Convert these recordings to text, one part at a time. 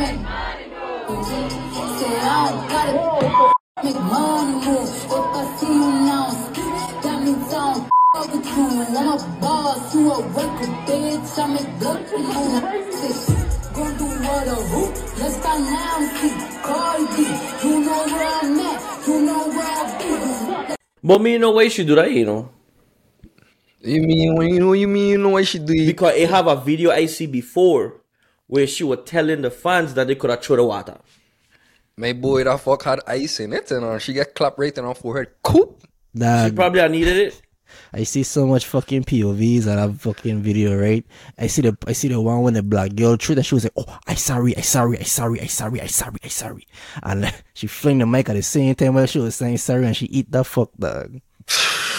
make money move. Say I don't gotta make money move. If I see you now, that means I don't fuck with you. I'm a boss, you a worker, bitch. I make good move. Gonna do what a. Let's find now, see. Cardi B, you know where I'm at. You know where I be. But me know why she do that, you know. You mean when you know you mean you know what she do? Because it have a video I see before where she was telling the fans that they could have thrown the water. My boy that fuck had ice in it and uh, she get clapped right in her forehead. Cool. She probably had needed it. I see so much fucking POVs on that fucking video, right? I see the I see the one when the black girl threw that she was like, "Oh, I sorry, I sorry, I sorry, I sorry, I sorry, I sorry," and she fling the mic at the same time while she was saying sorry, and she eat that fuck dog.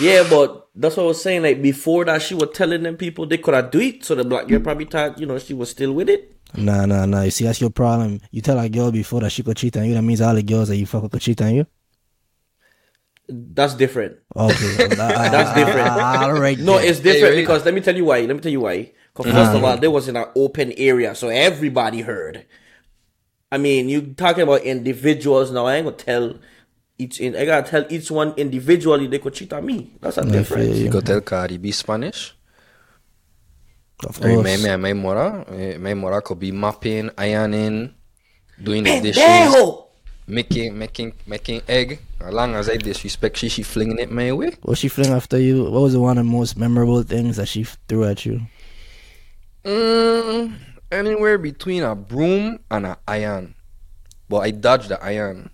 Yeah, but that's what I was saying. Like before that, she was telling them people they could have do it. So the black girl probably thought, you know, she was still with it. Nah, nah, nah. You see, that's your problem. You tell a girl before that she could cheat on you. That means all the girls that you fuck with could cheat on you. That's different. Okay, That's different. All right. No, it's different Hey, because let me tell you why. Let me tell you why. Because first of all, there was in an open area, so everybody heard. I mean, you talking about individuals now. I ain't gonna tell each. In, I gotta tell each one individually they could cheat on me. That's a feel difference. you. You go tell Cardi B Spanish. of Hey, course. my, my, my mora, eh, my mora could be mopping, ironing, doing the dishes, making, making, making egg. As long as I disrespect she, she flinging it my way. What she fling after you? What was the one of the most memorable things that she threw at you? Mm, anywhere between a broom and an iron. But I dodged the iron.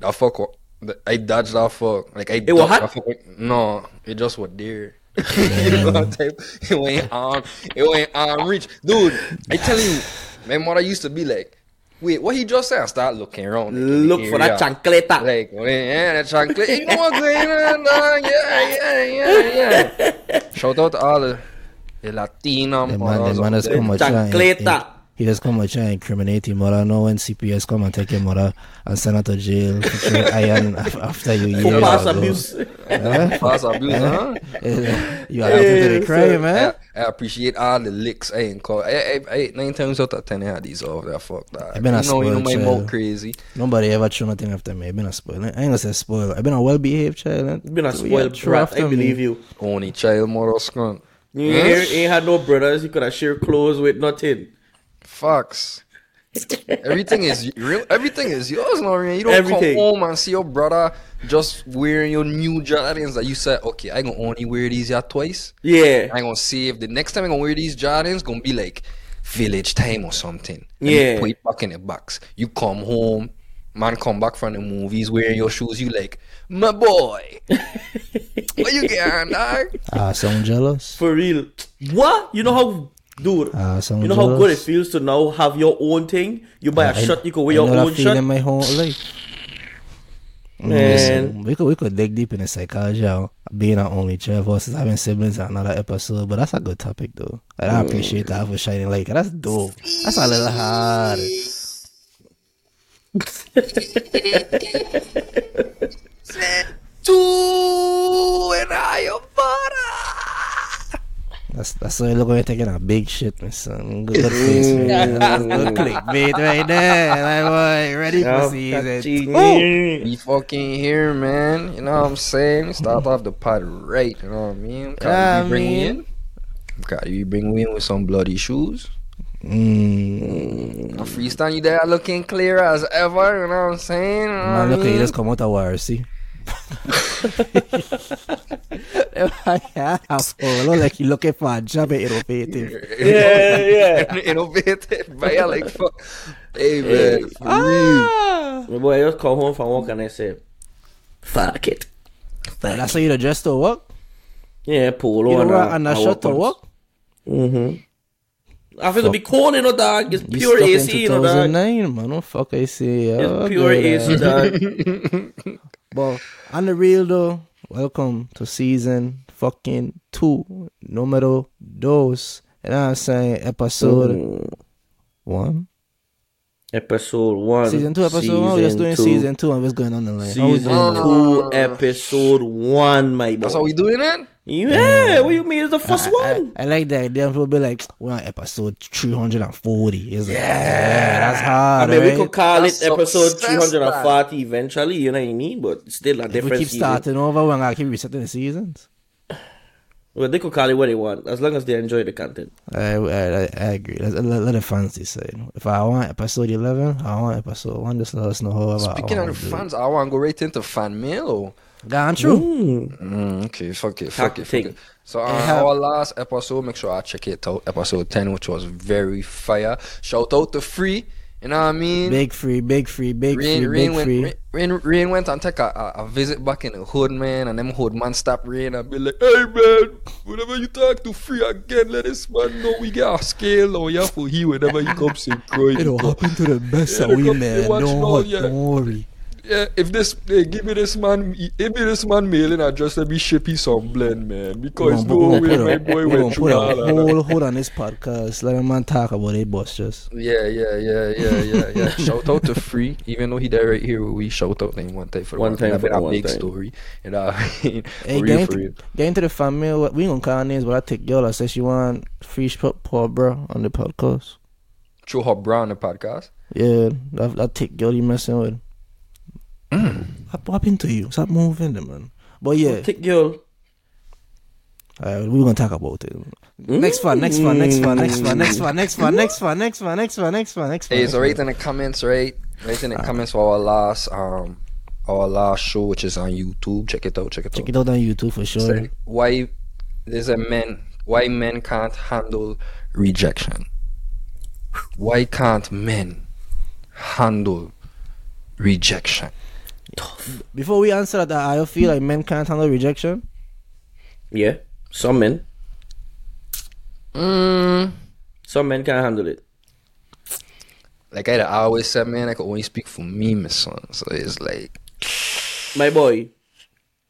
That fuck, wa- the- I dodged that fuck. Like I It was dodged hot? that fuck. No, it just was there. you know what I'm saying? It went on. It went on reach, dude. I tell you, my mother used to be like, "Wait, what he just said?" I start looking around. like, Look for that chancleta. Like, yeah, that chocolate. You know what's going on, dog? Yeah, yeah, yeah, yeah. Shout out to all the, the Latino The man, mothers the man out has there. come and try. and- Chancleta. He just come and try and incriminate him. Mother, know when CPS come and take your mother uh, and send her to jail for throwing iron after you For years past ago. abuse. Eh? Fast abuse, huh? you are out into the crime, eh? I, man. I appreciate all the licks. I ain't caught. I, I, I, nine times out of ten, I had these off that fuck that. I been a you know, you know spoiled my child. mouth crazy. Nobody ever threw nothing after me. I've been a spoiled. Eh? I ain't gonna say spoiled. I've been a well behaved child. eh? You been a So, spoiled throw brat, I believe me. you. Only child mother skunk. You ain't, ain't had no brothers. You could have shared clothes with nothing. Facts. everything is real. Everything is yours now. man. You don't Everything. come home and see your brother just wearing your new Jordans that you said, okay, I gonna only wear these here twice. Yeah. I gonna save the next time I gonna wear these Jordans gonna be like village time or something. And Yeah. you put it back in the box. You come home, man come back from the movies wearing your shoes, you like, my boy. what you getting, dog? Ah, sound jealous. For real. What? You know how, dude? Ah, Sound you know how good it feels to now have your own thing. You buy ah, a I- shirt, you can I wear your know that own feeling shot. my whole life. Man, We could we could dig deep in the psychology of being an only child versus having siblings in another episode, but that's a good topic though. And I mm. appreciate that for shining light. That's dope. That's a little hard. Two and I am That's that's why you look when you're taking a big shit, my son. Good, good face, man. That's good clickbait right there. My boy, ready for season two. We fucking here, man. You know what I'm saying? Start off the pod right. You know what I mean? Cardi Yeah, B bring I we mean. in. Cardi B bring we in with some bloody shoes. Mm. A freestyle you there looking clear as ever. You know what I'm saying? You know Man, look at you just come out of war, see? Oh, look like you looking for a job at innovative. yeah, yeah. Innovated by like fuck. Hey man. My boy, I just come home from work and I say, fuck it. Fuck That's how you dress to work? Yeah, polo You and, uh, And a shirt to work? Mm-hmm. I feel to be cold, you know, dog. It's You pure AC, you know, dog. 2009, man. Fuck I say? It's Oh, pure AC, uh, dog. But on the real though, welcome to season fucking two, numero dos. You know what I'm saying? Episode Mm. one. Episode one. Season two, episode one. We're just doing two. season two and what's going on the line. Season doing two, episode one, my boy. That's how we doing it. Yeah, uh, what you mean? It's the first I, one. I like that idea. People be like, we're on episode 340. It's like, yeah, that's hard. I hard. mean, we could call That's it episode success, 340 eventually, you know what I mean? But still a If different we keep season. starting over, we're going to keep resetting the seasons. Well, they could call it what they want, as long as they enjoy the content. I, I, I, I agree. Let, let, let the fans decide. If I want episode 11, I want episode 1. Just let us know however Speaking I of the to do fans, I want to go right into fan mail. Or? Gone true. Mm. Okay, fuck it, fuck it, fuck it. So uh, have- our last episode, make sure I check it out. Episode ten, which was very fire. Shout out to Free. You know what I mean? Big free, big free, big Rain, free, Rain, big went, free. Rain, Rain, Rain went and take a, a, a visit back in the hood, man, and them hood man stop Rain and be like, hey, man, whenever you talk to Free again, let this man know we get a scale or you have for he whenever he comes in cry. It'll happen to the best Yeah, of we, man. they watch Don't, now, hurt, yeah. don't worry. Yeah, if this, they give me this man, give me this man mailing address, let me ship you some blend, man, because We're no gonna way put my boy went gonna through all that. whole hold on this podcast. Let a man talk about it, boss. Just Yeah, yeah, yeah, yeah, yeah, yeah. shout out to Free, even though he died right here, we shout out him one time for the One time for a one big time. story. You know, what I mean? Hey, for get real, into, for get into the family. what- We ain't gonna call names, but I take girl. I say she want free spot Paul bro on the podcast. Throw her bra on the podcast. Yeah, that, that take girl you messing with. What what happened to you? Stop moving, them, man. But yeah, Tick girl. alright, we're gonna talk about it. Next one, next one, next one, next one, next one, next one, next one, next one, next one, next one, next one. Hey, next so one. right in the comments, right? Right in the comments for our last um our last show, which is on YouTube. Check it out, check it out. Check it out on YouTube for sure. Say, why there's a men why men can't handle rejection. Why can't men handle rejection? Before we answer that, I feel like men can't handle rejection. Yeah. Some men. Mm, Some men can't handle it. like I always said, man, I can only speak for me, my son. So it's like My boy.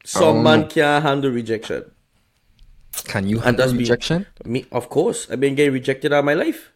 Some Um, man can't handle rejection. Can you handle that's rejection? Me, of course. I've been getting rejected all my life.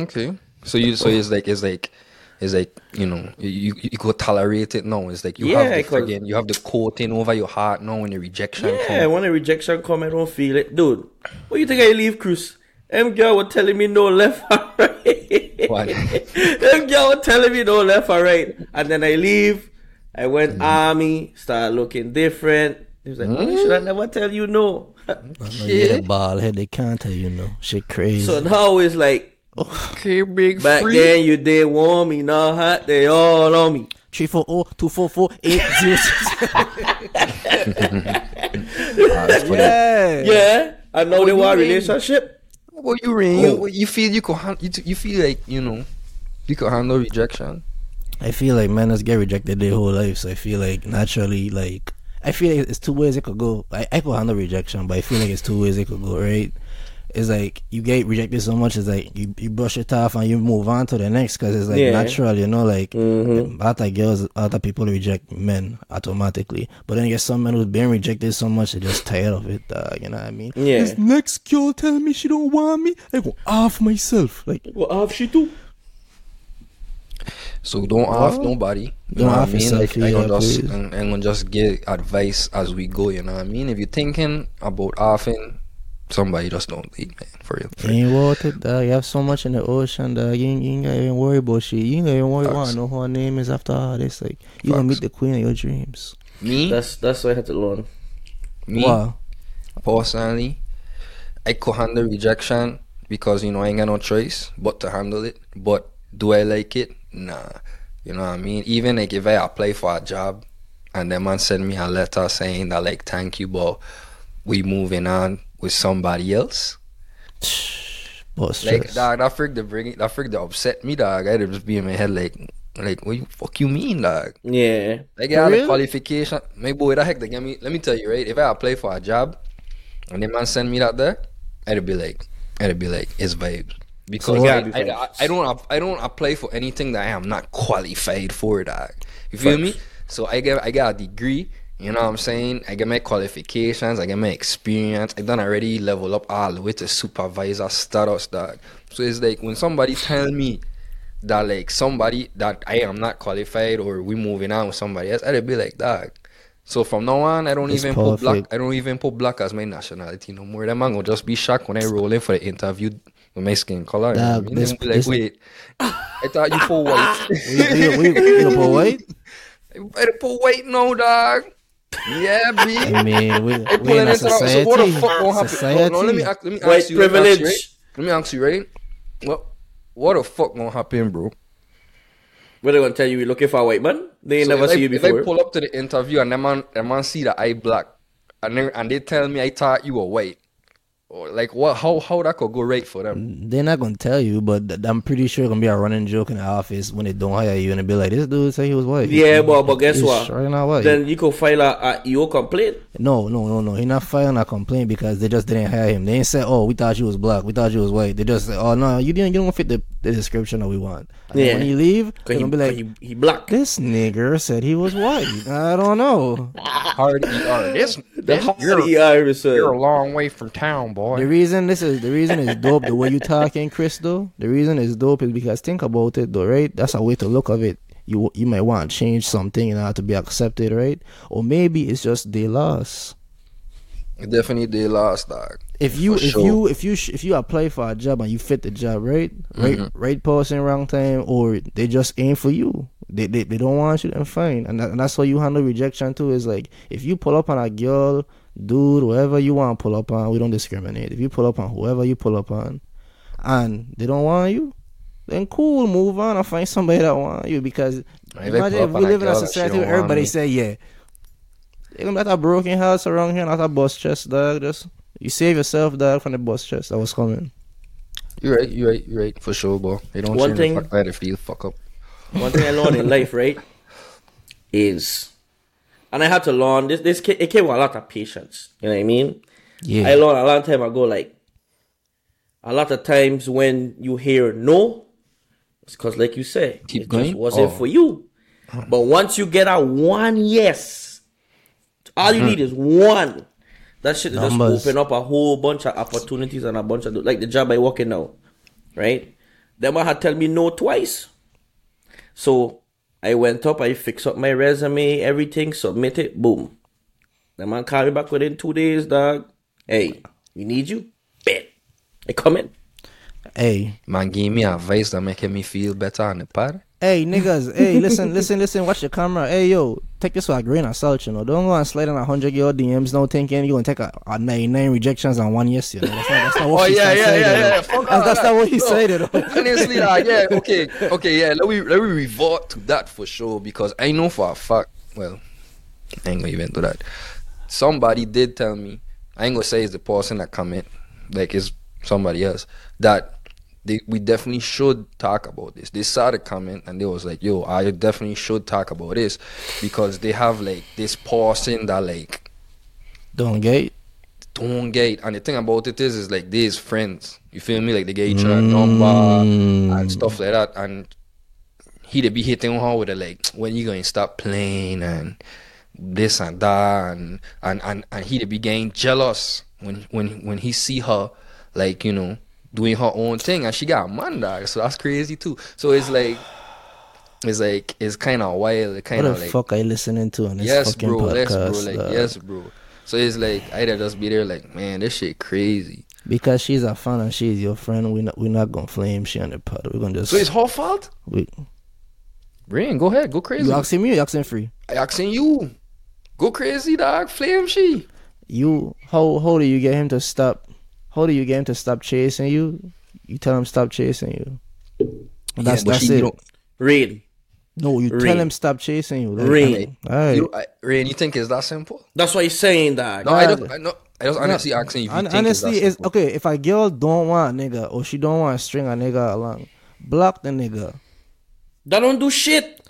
Okay. So you so it's like it's like it's like you know you you, you could tolerate it now. It's like you Yeah, have the 'cause- friggin' you have the coating over your heart now when the rejection Yeah, comes. when a rejection come, I don't feel it. Dude, what you think I leave cruise? Them girl were telling me no left or right. Why? Them girl were telling me no left or right. And then I leave. I went Mm-hmm. army, start looking different. He was like, "Why should I never tell you no? No, you the ball head, they can't tell you no. Shit crazy. so now it's like, Okay, big back free. then you did warm me, now hot, they all on me. Three four oh two four four eight zero six. Yeah. Yeah, I know they you want relationship. What you ring? You, you feel you could han- you, t- you feel like you know you could handle rejection. I feel like men just get rejected their whole life, so I feel like naturally, like I feel like it's two ways it could go. I, I could handle rejection, but I feel like it's two ways it could go. Right? It's like you get rejected so much, it's like you, you brush it off and you move on to the next because it's like Yeah. natural, you know. Like Mhm. a lot of girls, other people reject men automatically, but then you get some men who's been rejected so much they're just tired of it. Uh, you know what I mean? Yeah. This next girl tell me she don't want me, I go off myself. Like Well, have she too? So don't off nobody. You Don't know what I mean? yourself Like I either, gonna just please. and, and gonna just give advice as we go. You know what I mean? If you're thinking about offing somebody, just don't leave, man. For real. For real. You ain't worth it, dog. You have so much in the ocean, dog. You ain't, you ain't gotta even worry about shit. You ain't gotta even worry Facts. want to know who her name is after all this. Like, you gonna meet the queen of your dreams. Me, That's that's what I had to learn. me Wow. personally, I could handle rejection because you know I ain't got no choice but to handle it. But do I like it? Nah. You know what I mean? Even like if I apply for a job and the man send me a letter saying that like thank you, but we moving on with somebody else. But Like stress. dog, that freak the bring that freak the upset me, dog. I'd just be in my head like like what you fuck you mean, dog? Yeah. Like I had real? a qualification. My boy, the heck they give me let me tell you, right? If I apply for a job and the man send me that there, I'd be like I'd be like, it's vibes. Because So I? I, I, I don't I don't apply for anything that I am not qualified for, dog. You feel me? So I get I got a degree. You know what I'm saying? I get my qualifications, I get my experience. I done already level up all the way to supervisor status, dog. So it's like when somebody tell me that like somebody that I am not qualified or we moving on with somebody else, I'd be like, dog. So from now on, I don't It's even put black. I don't even put black as my nationality no more. Them man gonna just be shocked when I roll in for the interview with my skin color. Dog, you know? this- be like, this- wait, I thought you put white. we, we, wait. I put white now, dog. Yeah, B. I mean, we, Hey, we in pulling a into society. So what the fuck gonna happen? Society. No, no, let me ask, let me ask White you. Let ask you, privilege. right? Let me ask you, right? What what the fuck gonna happen, bro? What they gonna tell you? We looking for a white man? They ain't So never if see I, you before. If before. I pull up to the interview and them man, them man see that I black, and they, and they tell me I thought you were white, or like what? How how that could go right for them? They're not gonna tell you, but th- I'm pretty sure it's gonna be a running joke in the office when they don't hire you and they be like, "This dude say he was white." yeah, but but guess He's what? Sure not white. Then you could file a, a EO complaint. no, no, no, no. He not filing a complaint because they just didn't hire him. They ain't say, "Oh, we thought you was black. We thought you was white." They just say, "Oh no, you didn't. You don't fit the, the description that we want." And Yeah. When he leave, he, gonna be like, he, he black. "This nigger said he was white." I don't know. Hard ER. This, The this hard you're, you're a long way from town, boy. The reason this is the reason is dope. The way you talking, Crystal. The reason is dope is because think about it, though, right? That's a way to look of it. You you might want to change something in order to be accepted, right? Or maybe it's just they lost. Definitely they lost, dog. If you if sure. you if you if you apply for a job and you fit the job, right? Right Mm-hmm. right person, wrong time, or they just aim for you. They they, they don't want you, then fine. And, that, and that's how you handle rejection too. Is like if you pull up on a girl, dude, whoever you want to pull up on, we don't discriminate. If you pull up on whoever you pull up on, and they don't want you, then cool, move on and find somebody that want you. Because I imagine if we live in a girl that she society where everybody say yeah. You're gonna be at a broken house around here, not a bus chest, dog. Just you save yourself, dog, from the bus chest that was coming. You're right. You're right. You're right. For sure, boy. They don't One thing- the fuck how they feel. Fuck up. One thing I learned in life, right, is, and I had to learn this. This it came with a lot of patience. You know what I mean? Yeah. I learned a long time ago. Like a lot of times when you hear no, it's because, like you say, Keep it going? just wasn't Oh. for you. Uh-huh. But once you get a one yes, all you mm-hmm. need is one. That shit just open up a whole bunch of opportunities and a bunch of like the job I working now, right? Them man had tell me no twice. So I went up, I fixed up my resume, everything, submit it, boom. The man called me back within two days, dog. Hey, we need you. Bet. I come in. Hey, Man, give me advice that making me feel better on the pod. hey, niggas. hey, listen, listen, listen. Watch your camera. Hey, yo, take this with a grain of salt. You know, don't go and slide on a hundred girl DMs. No thinking you're gonna take a, a ninety nine rejections and one yes. You know, that's not, that's not what Oh yeah, yeah, yeah, yeah. That's, that's not what he No. said. You know. Honestly, like, yeah, okay, okay, yeah. Let me let me revert to that for sure because I know for a fact. Well, I ain't gonna even do that. Somebody did tell me. I ain't gonna say it's the person that comment, like it's somebody else that. They, we definitely should talk about this. They saw the comment and they was like, "Yo, I definitely should talk about this because they have like this person that like Don't get. don't get and the thing about it is is like these friends you feel me like they get each other number mm. and stuff like that and he they be hitting her with a like when you gonna stop playing and this and that and and and, and he they be getting jealous when when when he see her like you know doing her own thing and she got a man dog so that's crazy too so it's like it's like it's kind of wild What kind the of like fuck are you listening to on this yes, fucking bro. podcast? Yes, bro. Like, dog? yes, bro. So it's like I'd just be there, like, man, this shit crazy. Because she's a fan and she's your friend, we're not we're not gonna flame she on the pod. We're gonna just So it's her fault. we, Brain, go ahead, go crazy. you asking me you asking free? I asking you, go crazy, dog. Flame she. You how how do you get him to stop how do you get him to stop chasing you? You tell him stop chasing you. That's but that's she- it. don't- Rain. No, you tell him stop chasing you. Like, Rain. Alright. You, I, Rain, you think it's that simple? That's what he's saying, that. No, I don't, I, no, I just honestly asking if you Hon- think honestly, it's that it's simple. okay if a girl don't want a nigga or she don't want to string a nigga along, block the nigga. That don't do shit.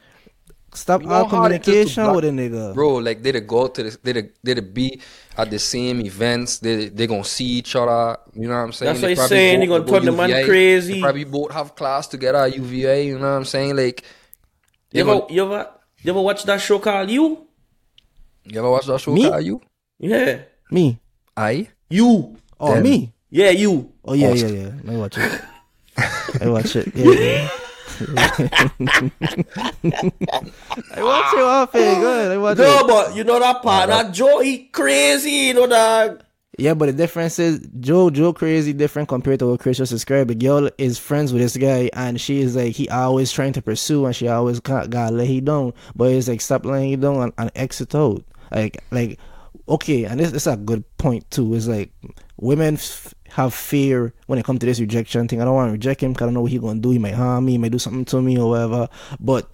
Stop You know all how it is to communication with a nigga. Bro, like they go to the they the, they the be at the same events. They they gonna see each other. You know what I'm saying? That's They what he's probably saying, both he gonna go turn the man crazy. They probably both have class together at UVA. You know what I'm saying? Like, You ever, gonna- you ever, you ever watch that show called You? you ever watch that show? Me? Are you? Yeah, Me. I. you. Oh Them. me. Yeah, you. Oh yeah, Oh, yeah, yeah. I watch it. I watch it. Yeah, yeah. I watch you off it. Good. I watch No, it. but you know that part, that Joe, he crazy, you know that. Yeah, but the difference is Joe Joe crazy different compared to what Chris just described. The girl is friends with this guy and she is like he always trying to pursue and she always got gotta let he down. But it's like stop letting he down and, and exit out. Like like okay, and this, this is a good point too. It's like women f- have fear when it comes to this rejection thing. I don't want to reject him because I don't know what he gonna do. He might harm me, he might do something to me or whatever. But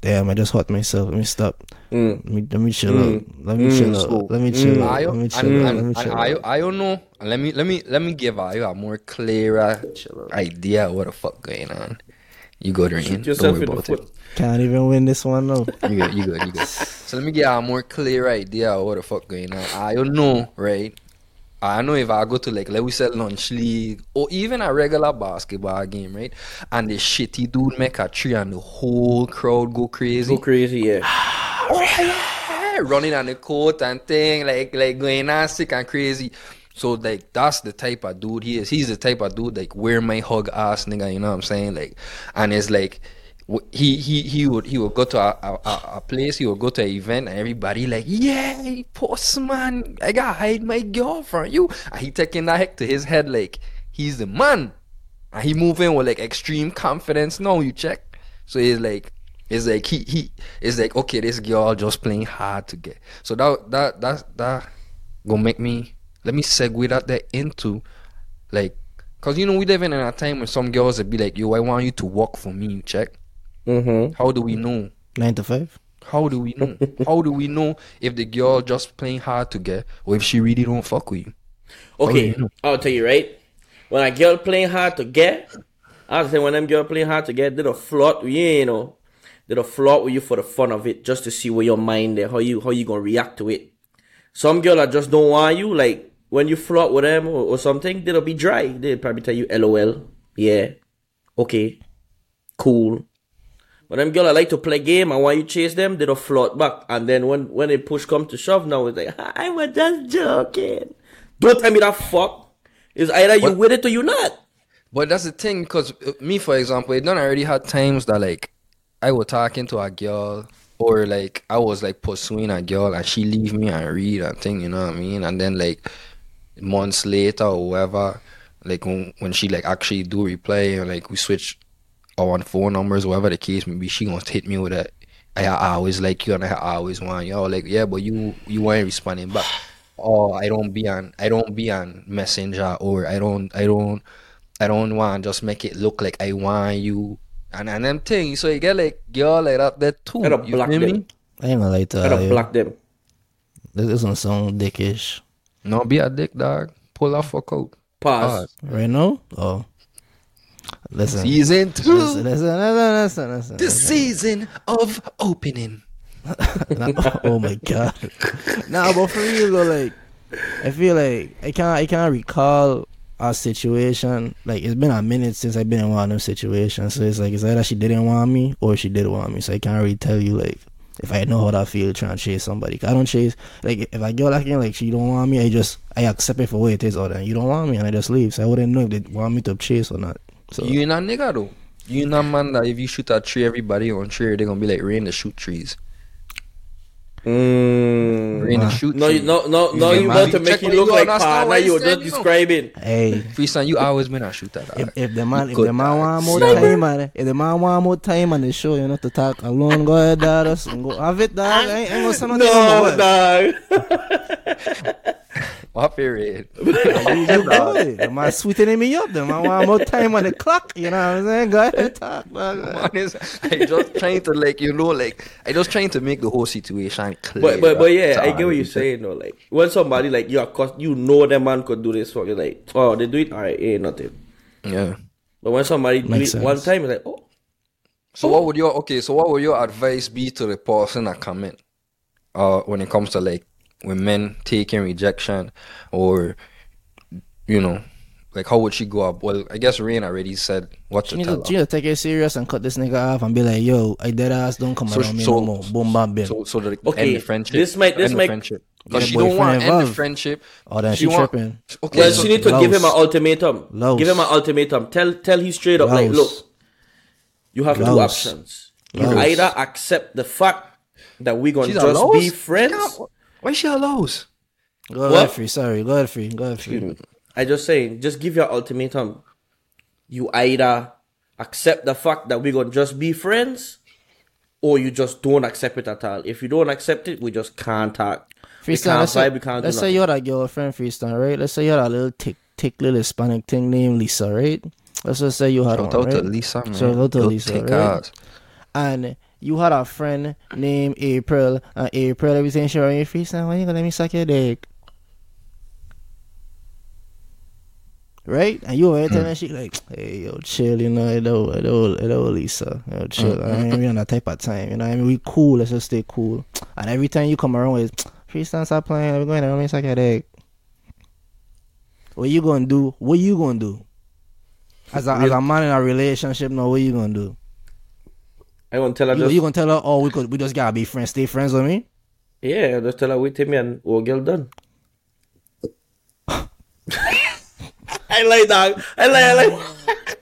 damn, I just hurt myself. Let me stop. Mm. Let me let me chill out. Let me chill out. Let me chill out. Ayo, Let me and, chill out. Let and, me and chill Ayo, out. Ayo know. Let me let me let me give Ayo a more clearer idea of what the fuck going on. You go Rain. Don't Yourself worry in the about foot. it. Can't even win this one though. You good, you good, you good. So let me get a more clear idea of what the fuck going on. I don't know, right? I know if I go to like let we say lunch league or even a regular basketball game, right? And the shitty dude make a tree and the whole crowd go crazy. Go crazy, yeah. Oh, yeah, running on the court and thing, like like going on sick and crazy. So like that's the type of dude he is. He's the type of dude like where my hug ass nigga, you know what I'm saying? Like, and it's like he he he would he would go to a, a, a- place, he would go to an event, and everybody like, yeah, postman, I gotta hide my girl from you, and he taking that heck to his head like he's the man, and he moving with like extreme confidence. No, you check. So he's like it's like he he it's like okay, this girl just playing hard to get. So that that that that gonna make me let me segue that there into like cause you know we living in a time when some girls would be like, yo, I want you to work for me, you check. Mm-hmm. How do we know? Nine to five. How do we know? How do we know if the girl just playing hard to get or if she really don't fuck with you? Okay, you know? I'll tell you right. When a girl playing hard to get, I say when them girl playing hard to get, they don't flirt with you, you know. They don't flirt with you for the fun of it, just to see where your mind there, how you how you gonna react to it. Some girl that just don't want you, like when you flirt with them or, or something, they'll be dry. They'll probably tell you LOL, yeah, okay, cool. But them girl that like to play game and when you chase them, they don't flirt back. And then when when they push come to shove now, it's like, I was just joking. Don't tell me that fuck. It's either you with it or you not. But that's the thing, because uh, me, for example, it done I already had times that like I was talking to a girl, or like I was like pursuing a girl, and she leave me and read and thing, you know what I mean? And then like months later or whatever, like when, when she like actually do reply, and like we switch our phone numbers, whatever the case may be, she gonna hit me with that. I, I always like you and I always want you. I like, yeah, but you you weren't responding back. Oh, I don't be on I don't be on messenger or I don't I don't I don't want just make it look like I want you and and them things. So you get like girl like that there too. I don't You block feel them. me? I ain't gonna lie to I don't you. block them. This, this one sound dickish. No, be a dick dog. Pull off fuck out. Pause. Right now? Oh. Listen. Season two. Listen, listen, listen, listen, listen. The season of opening. Oh my god. nah, but for real though, like I feel like I can't I can't recall a situation. Like it's been a minute since I've been in one of them situations. So it's like it's either she didn't want me or she did want me. So I can't really tell you like if I know how that feel trying to chase somebody. I don't chase like if I girl acting like she don't want me, I just I accept it for what it is or then you don't want me and I just leave. So I wouldn't know if they want me to chase or not. So You not nigga though. You not man that if you shoot a tree, everybody on tree, they gonna be like rain to shoot trees. Mm. Rain to shoot No, you, trees. no, no, no. feel You want to make what it look you like understand partner. what You he were said, just you know? describing. hey Freestyle, you always been a shooter. dog. if, if the man if Good the man dog. want more Sniper. time man, if the man want more time on the show, you know to talk alone, go ahead, dog. Just go have it, dog. I ain't, I ain't gonna say nothing No, no dog. What period? You got it. The man sweetening me up. The man want more time on the clock. You know what I'm saying? Go ahead, talk, dog. Honest, I just trying to like you know like I just trying to make the whole situation clear. But but but yeah, I get what you're saying though. Like when somebody like you, of course, you know that man could do this for you. Like oh, they do it, alright, ain't nothing. Yeah. But when somebody do Makes it one time, it's like oh, So what would your okay? So what would your advice be to the person that comment, uh, when it comes to like when men taking rejection, or you know, like how would she go up? Well, I guess Rain already said what She to tell to, she her. need take it serious and cut this nigga off and be like, yo, I dead ass, don't come So- around me so- no more. Boom, bam, bam. So so that Okay, end the friendship. this might- this end might- friendship because she don't want boyfriend to end the friendship. oh, then she, want- tripping. Okay, well, so- she need to give him an ultimatum. Louse. Give him an ultimatum. Tell tell he straight up like, look, You have two Lows. options. You either accept the fact that we're gonna She's just be friends. Yeah, Why she a Lowe's? Go ahead, free. Sorry, go ahead, free. Go ahead, free. I just saying, just give your ultimatum. You either accept the fact that we're gonna just be friends, or you just don't accept it at all. If you don't accept it, we just can't talk. We Freestyle, can't let's say, vibe, we can't let's say you had a girlfriend, freestyle, right? Let's say you had a little tick, tick little Hispanic thing named Lisa, right? Let's just say you had Shout one, out to right? Lisa, man. Shout out to Go Lisa, right? ours. And you had a friend named April, and April, everything she on your freestyle, when you gonna let me suck your dick? Right? And you over Hmm. telling her she like, hey yo, chill, you know, it it don't, it don't, Lisa. Yo, chill. Hmm. I mean, we on that type of time, you know what I mean? We cool, let's just stay cool. And every time you come around with freestyle stop playing, we're going to let me suck your dick. What you gonna do? What you gonna do? As a, as a man in a relationship now, what you gonna do? I won't tell her You, just you gonna tell her, oh, we could, we just gotta be friends, stay friends with me? yeah, just tell her till me and we'll get done. I like dog. I like I like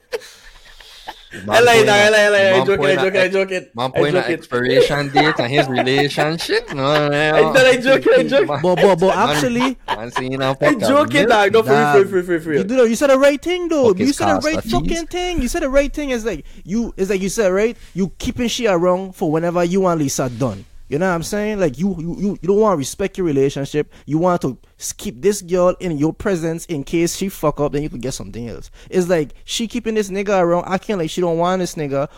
I like dog. I like I like I Man joking, I point joking, I at- joking. Man point at expiration date and his relationship. No, no, I no. said I joking, I joking. But, but, but actually, Man, seeing a I fucking joking, dog. No, for Nah, real, for real, for real, for You real. did. You said the right thing though. Fuck you said the right of fees. fucking thing. You said the right thing is like you is like you said right. You keeping shit around for whenever you and Lisa done. You know what I'm saying? Like you you you, you don't want to respect your relationship. You want to keep this girl in your presence in case she fuck up, then you could get something else. It's like she keeping this nigga around, acting like she don't want this nigga,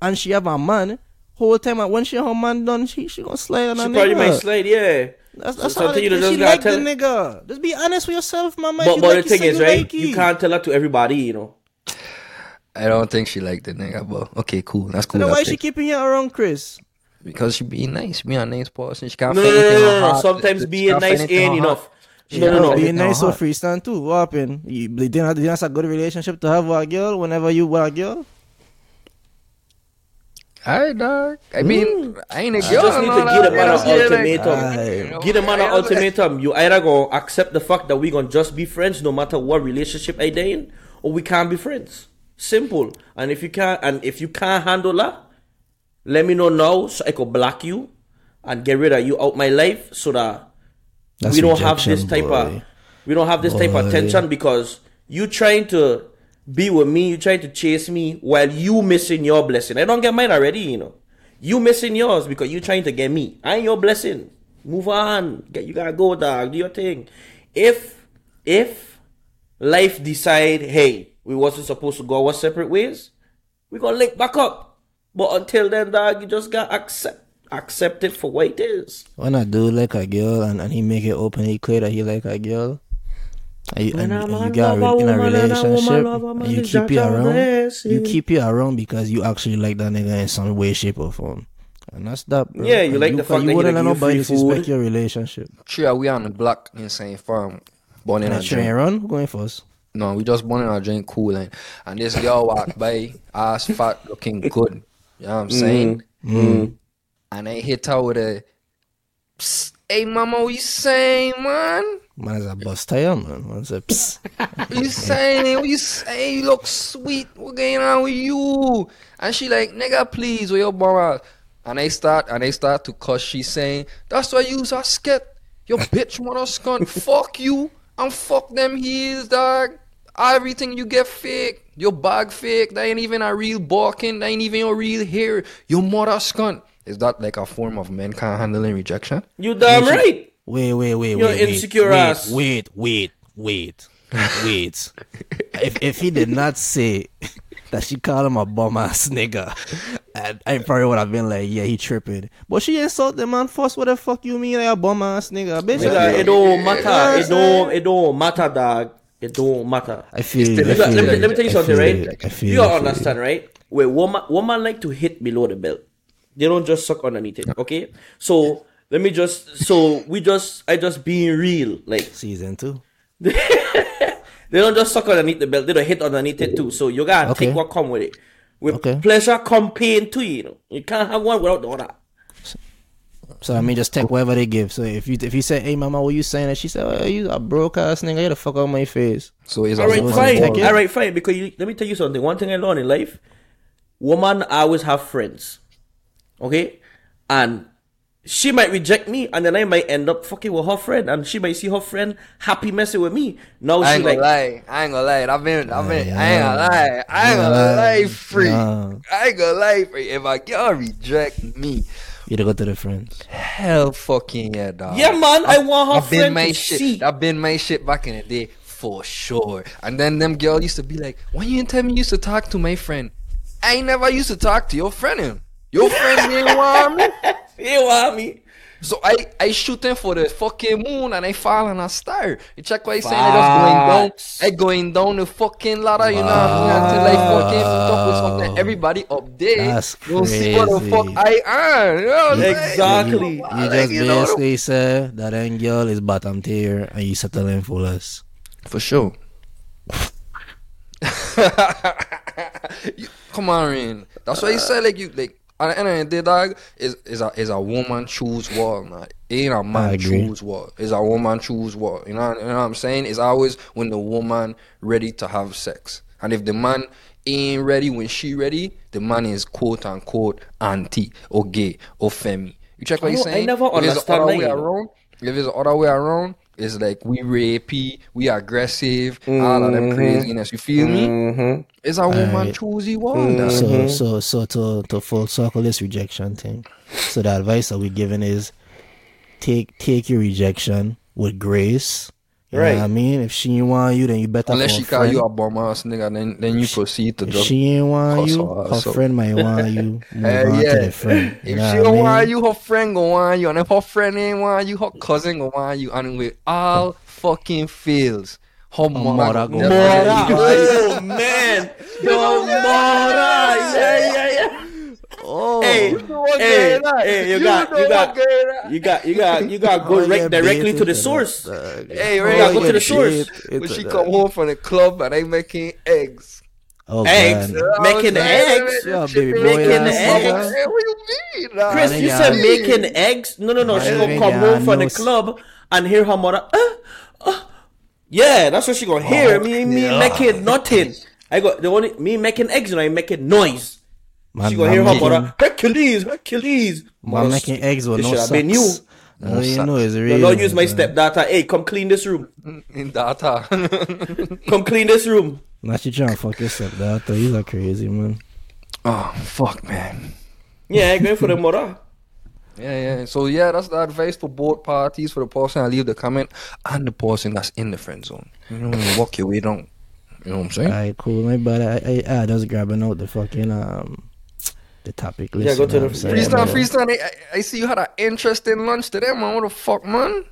and she have a man. Whole time uh, when she her man done, she she gonna slide on She a probably nigga. might slide, yeah. That's, So that's how something they, you she like the nigga. Just be honest with yourself, mama. But you but like the thing is, you right? like You can't tell that to everybody, you know. I don't think she liked the nigga, but okay, cool. That's So cool. then I'll why she keeping you around, Chris? Because she being nice. She be a nice person. She can't No, fit no, no, anything in no, her no, no. heart. Sometimes She being can't nice anything ain't enough. heart. She No, no, can't no. Being nice or heart. freestyle too. What happened? You, they didn't, didn't have a good relationship to have with a girl whenever you with a girl? Alright, dog. I hmm. mean, I ain't a girl. You just need to all give the man you an so like, ultimatum. Aye. Give the man an ultimatum. You either gonna accept the fact that we gonna just be friends no matter what relationship I they in, or we can't be friends. Simple. And if you can't, and if you can't handle that, let me know now so I could block you and get rid of you out my life so that That's we don't have this type boy. of we don't have this type of tension because you trying to be with me, you trying to chase me while you missing your blessing. I don't get mine already, you know. You missing yours because you trying to get me. I ain't your blessing. Move on. Get you gotta go, dog. Do your thing. If if life decide, hey, we wasn't supposed to go our separate ways, we gonna link back up. But until then, dog, you just gotta accept accept it for what it is. When a dude like a girl and, and he make it openly clear that he like a girl, and you, and, When and you got love a in a woman and a relationship, woman love a man, and you keep it just a around, you keep it around because you actually like that nigga in some way, shape, or form. And that's that, bro. Yeah, you And like the fact you that he wouldn't let like you nobody free your relationship. Sure, we on the block in St. Farm, born in a And train run, who going first. No, we just born in a drink cool and, and this girl walked by, ass fat, looking good. You know what I'm saying? Mm. And I hit her with a, "Psst, hey mama, what you saying, man? Man is a bust tire, man. Man say, psst. What you saying? What you say? You look sweet. What going on with you? And she like, nigga, please, where your mama? And they start, and they start to cuss. She saying, that's why you are scared. Your bitch mother scunt. fuck you. And fuck them heels, dog. Everything you get fake. Your bag fake. That ain't even a real barking. That ain't even your real hair. Your mother scunt. Is that like a form of men can't handling rejection? You damn right. Wait, wait, wait, You're wait, wait, insecure wait, ass. Wait, wait, wait, wait. if if he did not say that she called him a bum ass nigga, and I probably would have been like, yeah, he tripping. But she insult the man first. What the fuck you mean, like a bum ass nigga? Bitch, Nigga, I- it don't matter. It don't. It don't matter, dog. It don't matter. I feel. I got- feel let, me, let me tell you something, right? it. I feel you gotta understand, right? Where woman woman like to hit below the belt. They don't just suck underneath it. Okay, so let me just. So we just. I just being real. Like Season two. they don't just suck underneath the belt. They don't hit underneath it too. So you gotta Okay. take what come with it. With Okay. pleasure come pain too. You know, you can't have one without the other. So I mean, just take whatever they give. So if you if you say, "Hey, mama, what you saying?" and she said, oh, "You a broke ass nigga, get the fuck out of my face." So it's All right, fine. All right, fine. Because you, let me tell you something. One thing I learned in life: woman always have friends. Okay? And she might reject me and then I might end up fucking with her friend and she might see her friend happy messing with me. Now I she ain't like gonna lie. I ain't gonna lie. I've been, I've been, Yeah, I ain't gonna lie. I ain't gonna lie, free. Yeah. I ain't gonna lie, free. If a girl reject me, You to go to the friends. hell fucking yeah, dog. Yeah man, I want her I've been friend my to shit. see. I've been my shit back in the day for sure. And then them girl used to be like, "Why you ain't tell me you used to talk to my friend?" I ain't never used to talk to your friend. Him. Your friend ain't want me. You want me? So I I shooting for the fucking moon and I fall on a star. You check what I saying? I just going down. I going down the fucking ladder. You know? Until I fucking up with something. Everybody up there. That's You'll see what the fuck I am. You know Exactly. You Like, just you know, basically say that angel is bottom tier and you settle in for less. For sure. You- come on, Rain. That's why you say like you like at the end of the day, dog, is is a is a woman choose war, man. It ain't a man choose war. It's a woman choose war. You know, you know what I'm saying? It's always when the woman ready to have sex. And if the man ain't ready when she ready, the man is quote unquote anti or gay or femi. You check what you don't- I saying? never if it's the understand other way around, if it's the other way around, it's like we rapey, we aggressive, all of them mm-hmm. craziness. You feel me? Mm-hmm. It's a woman Alright. choosy one. dog. So so so to to full circle this rejection thing. So the advice that we're giving is take take your rejection with grace. You know Right. what I mean? If she ain't want you, then you better Unless she a call friend. you a bum ass nigga, then then you proceed to If just. she ain't want cuss you, her her ass friend might want you. Move Hell on yeah. to the friend. You If know she what I don't mean? want you, her friend go want you, and if her friend ain't want you, her cousin go want you, and with all fucking fails, her mother mother go go want want you. Oh man, your mother, yeah, yeah, yeah. Oh, Hey, hey, hey, you got, you got, you got, you got, you got go Oh, right yeah, directly to the source. that, dog. Hey, Oh, gotta go to the source. When she come home from the club and they making eggs. Oh, Eggs, God. making eggs. Yeah, baby boy Making eggs. eggs. Hey, what you mean? Chris, you said I- making eggs? No, no, no. She gonna yeah, come I home from the club and hear her mother. Uh, uh. Yeah, that's what she gonna hear. Me, me yeah. making nothing. I got the only me making eggs and I making noise. Man, She gonna man hear her making- mother. Hercules, Hercules. Man Mother, making eggs with no should have socks. been you. All you know is No, real. don't use my stepdaughter. Hey, come clean this room. In data. Come clean this room. Now she trying to fuck yourself, stepdaughter. He's a crazy man. oh, fuck, man. Yeah, I going for the mother. Yeah, yeah. So yeah, that's the advice for both parties for the person I leave the comment and the person that's in the friend zone. You know, when you walk your way down. You know what I'm saying? Alright, cool. My bad. I, I, I just grabbing out the fucking um the topic list. Yeah, go to the- what I'm saying? freestyle, But, freestyle. I, I- I see you had an interesting lunch today, man. What the fuck, man?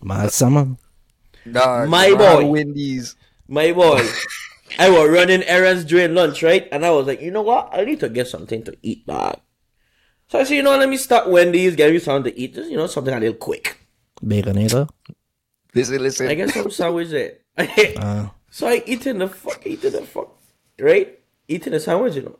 My summer. Dog, My boy. Wendy's. My boy. I was running errands during lunch, right? And I was like, you know what? I need to get something to eat, dog. So I said, you know, what? let me start Wendy's, get me something to eat. Just, you know, something a little quick. Baconator. Listen, listen. I get some sandwich there. Uh, so I eating the fuck, eating the fuck, right? Eating a sandwich, you know.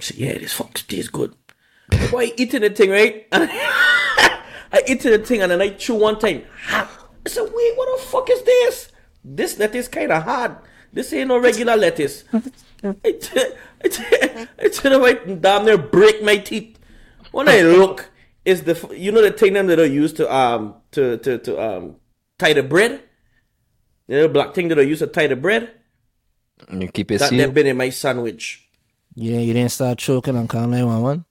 I said, yeah, this fuck tastes good. Why eating the thing, right? And I eating the thing and then I chew one time. I said, wait, what the fuck is this? This lettuce kind of hard. This ain't no regular lettuce. It's it's it's like damn near break my teeth. When I look, is the you know the thing them that are use to um to to to um tie the bread. The black thing that I use to tie the bread. You keep it That they've sealed. been in my sandwich. you didn't, you didn't start choking on call 911?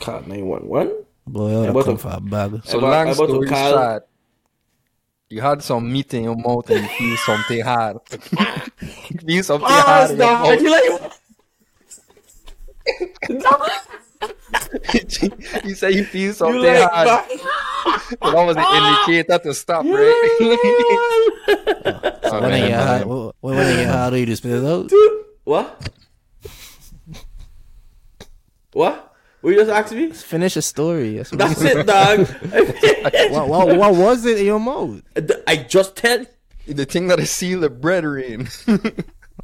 Call nine one one. Boy, I about would come to- for a bag. So about- long about story call- short, you had some meat in your mouth and you feel something hard. you feel something Ah, hard in your stop! mouth. You like you say you feel something you like hard. back. So that was an indicator to stop, right? So when they get hard, when, when they uh, get hard, you just spit it out. What? What? Will you just ask me? Finish a story. That's what, That's it, dog. what, what, what was it in your mouth? I just tell. the thing that I seal the bread in.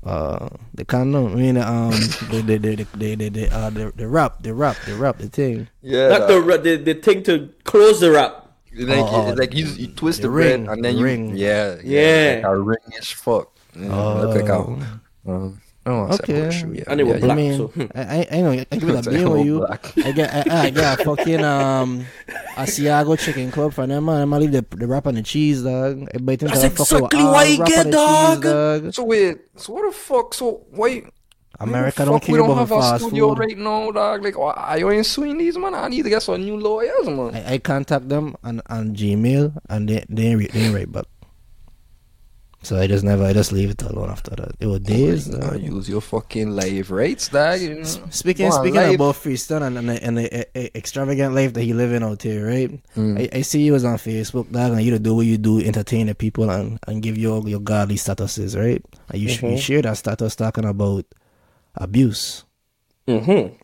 Uh, the condom. I mean, um, the the the the the, the, the, uh, the, the wrap, the wrap, the wap, the thing. yeah. Not the, ra- the the thing to close the wrap. like, Oh, like you, you twist the the, bread ring, and then the you ring. yeah Yeah. like a ring as fuck. Yeah, look like a, Oh. um, I don't want to Okay. say bullshit. Yeah, And they were yeah, black. I mean, so, hmm. I, I, I know. I give it a Say beer with you. black. I get, I, I get a fucking um, Asiago chicken club for them man. I'm gonna leave the the wrap on the cheese, dog. Everybody think That's I'm fucking with exactly all why you wrap get, dog. Cheese, dog. So wait, so what the fuck? So why? America why the don't fuck we don't have a studio food. right now, dog. Like, are you ain't suing these man? I need to get some new lawyers, man. I, I contact them on, on Gmail and they they ain't, re- they ain't right back. So I just never I just leave it alone after that. It was days. Nah, dog. use your fucking life rates, dog. You know? Speaking Go speaking about freestyle and, and, the, and the uh, uh, extravagant life that he living out here, right? Mm. I, I see you was on Facebook, dog, and you to do what you do, entertain the people and, and give your your godly statuses, right? And you, Mm-hmm. you share that status talking about abuse, Mm-hmm.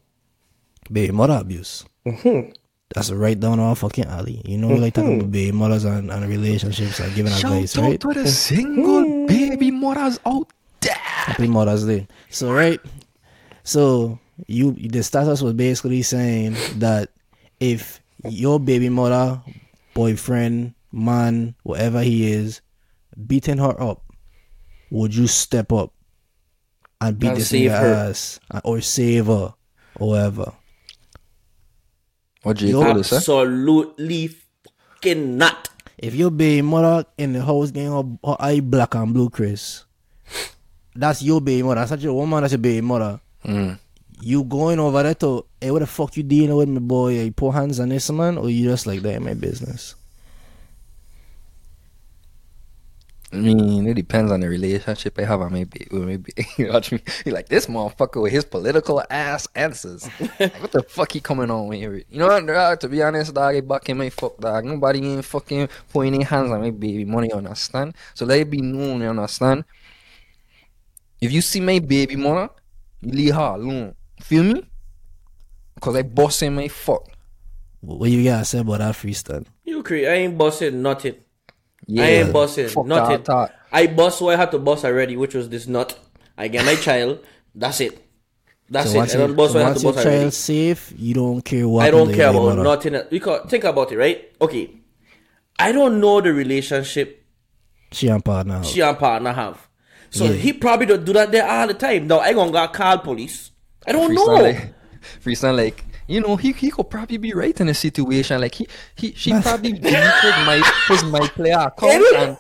baby mother abuse. Mm-hmm. That's right down our fucking alley. You know, we like talking about hmm. baby mothers and, and relationships and giving advice, Shout right? out to the single hmm. baby mothers out there. Happy Mother's Day. So right, so you the status was basically saying that if your baby mother, boyfriend, man, whatever he is, beating her up, would you step up and beat And this nigga ass or save her or whatever? What J. Yo, Cole say? Absolutely fucking not. If your baby mother in the house getting her, her eye black and blue, Chris, that's your baby mother. That's not your woman. That's your baby mother. Mm. you going over there to hey what the fuck you dealing with my boy you put hands on this man or you just like that in my business I mean, it depends on the relationship I have. I may be, with maybe you know what I mean. You're like this motherfucker with his political ass answers. like, what the fuck he coming on with here? You know what? dog, to be honest, dog, I back in my fuck dog. Nobody ain't fucking putting their hands on my baby money. Understand? So let it be known. You understand? If you see my baby mother, you leave her alone. Feel me? Cause I busting my fuck. what you gotta say about that freestyle You crazy. I ain't bossing nothing. Yeah. I ain't bossing. Fuck nothing. that thought. I boss what I had to boss already, which was this nut. I get my child. That's it. That's so it. once, I don't bust so what I had once to your bust child safe you don't care what I don't care about mother. nothing. else. Because think about it, right? Okay, I don't know the relationship she and partner house. she and partner have. So Yeah. he probably don't do that there all the time. Now I gonna go call police. I don't Freestyle know. like, freestyle like you know he he could probably be right in a situation like he he she probably deleted my his my player account and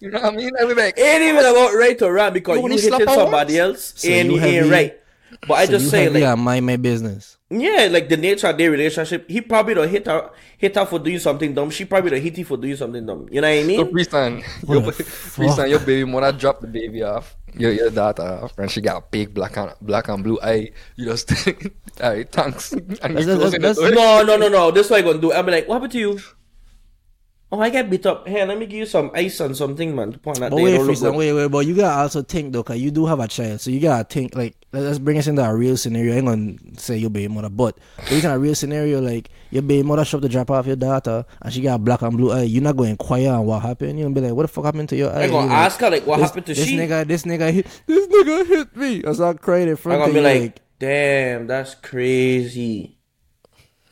you know what I mean. I be like, Ain't even about right or wrong because You you, hitting somebody else So and you ain't heavy- right. But I so just you say heavy like and mind my business Yeah, like the nature of their relationship. He probably don't hit her hit her for doing something dumb. She probably don't hit him for doing something dumb. You know what I so mean? freestyle, What your, the freestyle, your baby mother dropped the baby off. Your your daughter and she got a big black and black and blue eye. You just, alright, thanks. And you That's- closing that's- No, no, no, no. This is what I gonna do. Be like, what happened to you? Oh, I get beat up. Here, let me give you some ice and something, man. To point that but day. wait Don't look freestyle good. wait wait but you gotta also think though cause you do have a child so you gotta think like let- let's bring us into a real scenario I ain't gonna say your baby mother but it's in a real scenario like your baby mother shop to drop off your daughter and she got black and blue eye you're not going to inquire on what happened you're gonna be like what the fuck happened to your eye I'm gonna You like, ask her like, what this, happened to this she? nigga this nigga hit this nigga hit me I start crying in I front gonna of be you like, damn, that's crazy.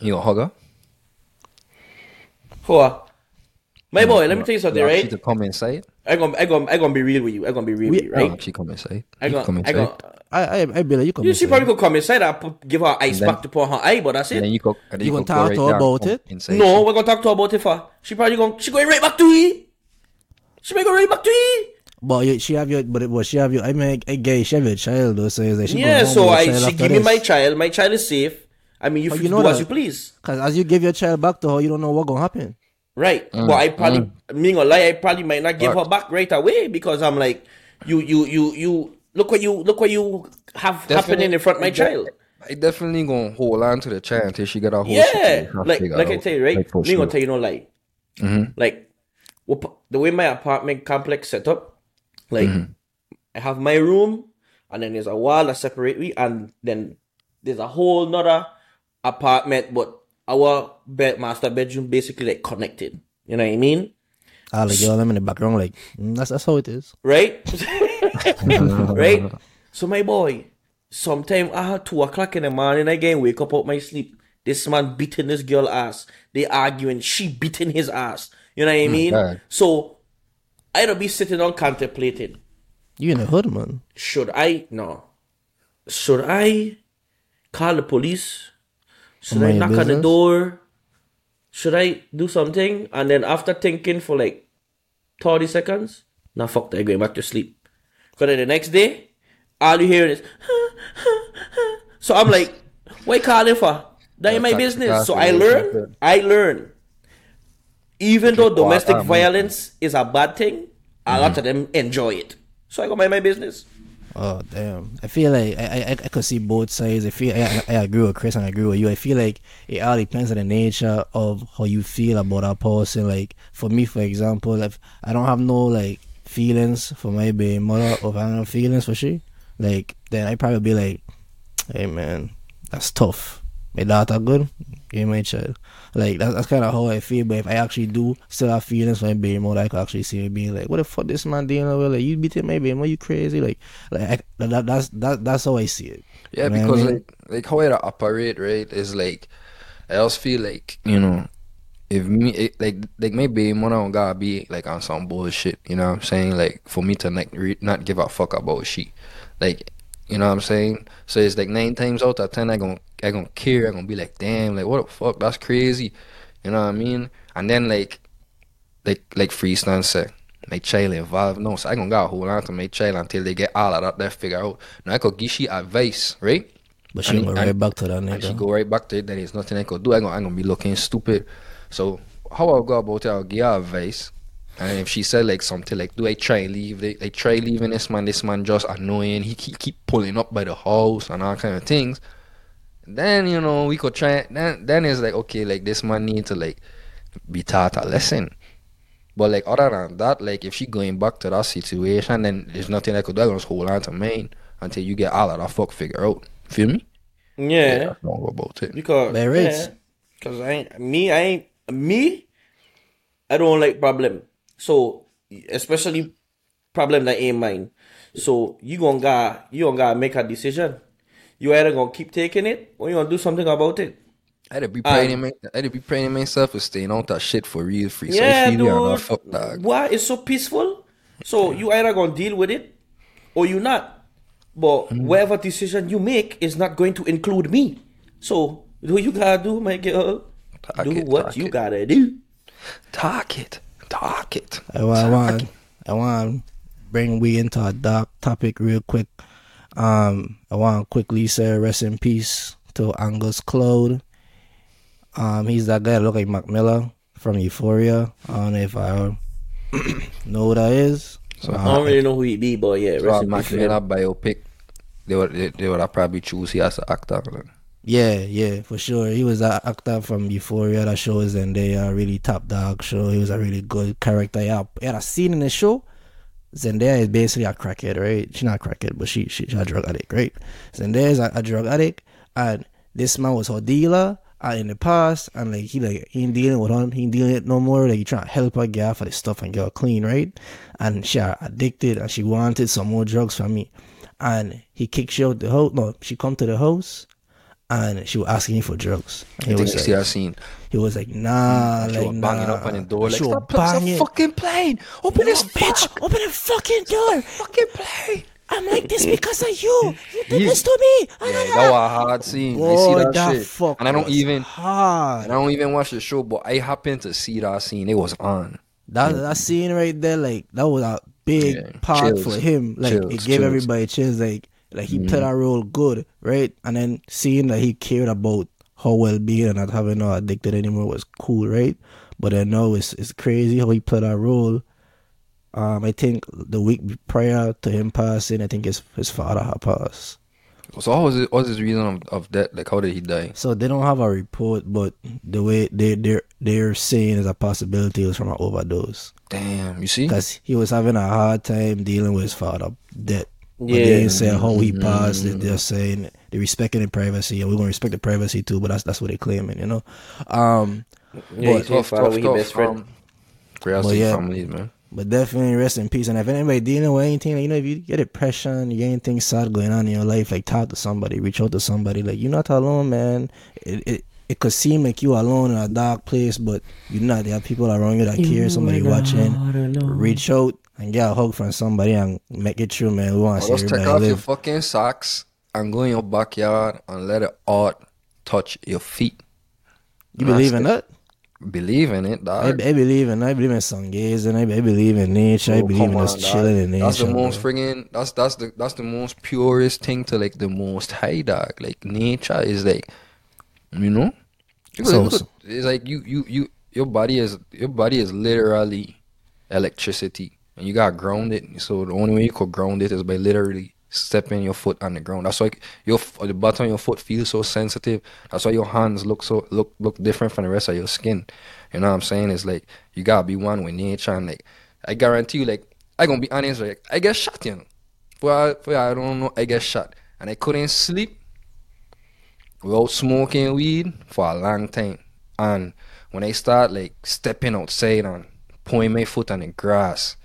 You gonna hug her? For my boy, let me tell you something, You She right? to come inside. I gonna, I gonna, I gonna be real with you. I gonna be real We- with you, right? want she come inside. I You gonna, come I inside. gonna. I I I be like you come You she probably could come inside and put, give her ice then- pack to put her eye, but that's And then you go. Then You you, gonna talk to her about it? Inside. No, we're gonna talk to her about it for. She probably going she going right back to you. She may go right back to you. but you, she have your but, but she have your I mean I get she have your child though so it's like she Yeah, so I she after give me my child. My child is safe. I mean, you you know do as you please. Cause as you give your child back to her, you don't know what gonna happen. Right. Mm, but I probably me gonna lie, I probably might not give her back right away because I'm like, you you you you look what you look what you have happening in front of my child. I definitely gonna hold on to the child until she get her whole Yeah. Like like I tell you, right? Like, me gonna tell you no lie. Mhm. Like the way my apartment complex set up, like Mm-hmm. I have my room and then there's a wall that separate me and then there's a whole nother apartment but our bed master bedroom basically like connected. You know what I mean? Ah, like girl, I'm in the background, like mm, that's that's how it is. right? right? So my boy, sometime at two o'clock in the morning, I again wake up out my sleep. This man beating this girl ass. They arguing. She beating his ass. You know what I mean? God. So I don't be sitting on contemplating. You in the hood, man. Should I? No. should I call the police? Should I knock on the door? Should I do something? And then after thinking for like 30 seconds, now fuck that, going back to sleep. Because then the next day, all you hear is, so I'm like, why calling for? That ain't my business. So I learn. I learn. Even though domestic violence is a bad thing, a lot Mm-hmm. of them enjoy it. So I go mind my business. Oh damn! I feel like I, I I could see both sides. I feel I, I agree with Chris and I agree with you. I feel like it all depends on the nature of how you feel about a person. Like for me, for example, if I don't have no like feelings for my baby mother, or if I don't have feelings for she, like then I probably be like, hey man, that's tough. My daughter good, give my child. Like that's, that's kind of how I feel. But if I actually do still have feelings for my baby mother, I could actually see me being like, "What the fuck this man dealing with? Like you beating my baby mother, you crazy?" Like, like I, that, that's that, that's how I see it. Yeah, You know what I because mean? like like how I operate, right, is like I also feel like, you know, if me it, like like maybe one don't gotta be like on some bullshit, you know what I'm saying? Like for me to like re- not give a fuck about shit. Like you know what I'm saying? So it's like nine times out of ten I gon' I gonna care, I gonna be like, damn, like what the fuck, that's crazy. You know what I mean? And then like like like freestyle say my child involved. No, so I gonna gotta hold on to my child until they get all of that there figure out. Now I could give she advice, right? But she And- go and- right back to that and she go right back to it, then there's nothing I could do. I gonna, I gonna be looking stupid. So how I'll go about it, I'll give her advice. And if she said like something like, "Do I try and leave? They, they try leaving this man. This man just annoying. He keep keep pulling up by the house and all kind of things." Then you know we could try. Then then it's like okay, like this man need to like be taught a lesson. But like other than that, like if she going back to that situation, then there's nothing I could do. I just hold on to mine until you get all of that fuck figure out. Feel me? Yeah. that's not about it. Because There yeah. Cause I ain't me, I ain't me. I don't like problem. So especially problem that ain't mine. So you gonna got you gonna gotta make a decision. You either gonna keep taking it or you gonna do something about it. I'd be Um, praying, my, I'd be praying myself and staying on that shit for real free. Yeah, feel dude. not fuck dog. Why it's so peaceful? So you either gonna deal with it or you not. But Mm. whatever decision you make is not going to include me. So do you gotta do, my girl? Talk do it, what you it. gotta do. Talk it, talk it. I, wa- I want I want bring we into a dark topic real quick. Um, I want to quickly say rest in peace to Angus Cloud. Um, he's that guy that look like Mac Miller from Euphoria. I don't know if I know who that is. So, I don't really know who he be, but yeah, so rest in Mac peace. Miller man. biopic, they would they, they would have probably choose he as an actor. Yeah, yeah, for sure. He was an actor from Euphoria. That show is and they are really top dog show. He was a really good character. Yeah, had a scene in the show. Zendaya is basically a crackhead, right? She's not a crackhead, but she she's a drug addict, right? Zendaya is a, a drug addict, and this man was her dealer. And in the past, and like he like he ain't dealing with her, he ain't dealing it no more. Like he trying to help her get off of the stuff and get her clean, right? And she addicted, and she wanted some more drugs from me. And he kicked she out the house. No, she come to the house, and she was asking him for drugs. And he was you see like, that scene. he was like, nah, She like was banging nah. up on the door like, she stop, stop fucking playing. Open this bitch, bitch. open the fucking door. Fucking play. I'm like this because of you. You did Yeah. this to me. Yeah, that was a hard scene. I Boy, see that, that shit, fuck and I don't even, hard. and I don't even watch the show, but I happened to see that scene. It was on. That that scene right there, like that was a big Yeah, part chills, for him. Like it gave chills. everybody chills. Like like he played that role good, right? And then seeing that he cared about her well being and not having her addicted anymore was cool, right? But then now it's it's crazy how he played that role. Um, I think the week prior to him passing, I think his his father had passed. So what was it? What was his reason of, of that? Like, how did he die? So they don't have a report, but the way they they're they're saying is a possibility it was from an overdose. Damn, you see? because he was having a hard time dealing with his father death. But Yeah. they ain't saying how he passed. They- They're saying they respecting the privacy, and we're gonna respect the privacy too. But that's that's what they're claiming, you know. Um, Yeah, But- he's tough, tough, best friend. Um, But yeah. families, man. but definitely rest in peace. And if anybody dealing with anything, you know, if you get depression, you get anything sad going on in your life, like talk to somebody, reach out to somebody. Like you're not alone, man. It it it could seem like you alone in a dark place, but you're not. There are people around you that care. Somebody watching. Reach out and get a hug from somebody and make it true, man. We want to Or see just take everybody off your fucking socks and go in your backyard and let the art touch your feet. You believe in that? Believe in it, dog. I believe in I believe in sun sungazing. I, I believe in nature. I Oh, believe in come just chilling in nature. That's the most bro. friggin' that's that's the that's the most purest thing to like the most high dog. Like nature is like you know? So- could- it's like you you you your body is your body is literally electricity. And you got grounded. So the only way you could ground it is by literally stepping your foot on the ground. That's why your the bottom of your foot feels so sensitive. That's why your hands look so look look different from the rest of your skin. You know what I'm saying? It's like you gotta be one with nature and like I guarantee you, like I gonna be honest, like I get shot, you know. For for I don't know, I get shot. And I couldn't sleep without smoking weed for a long time. And when I start like stepping outside and putting my foot on the grass,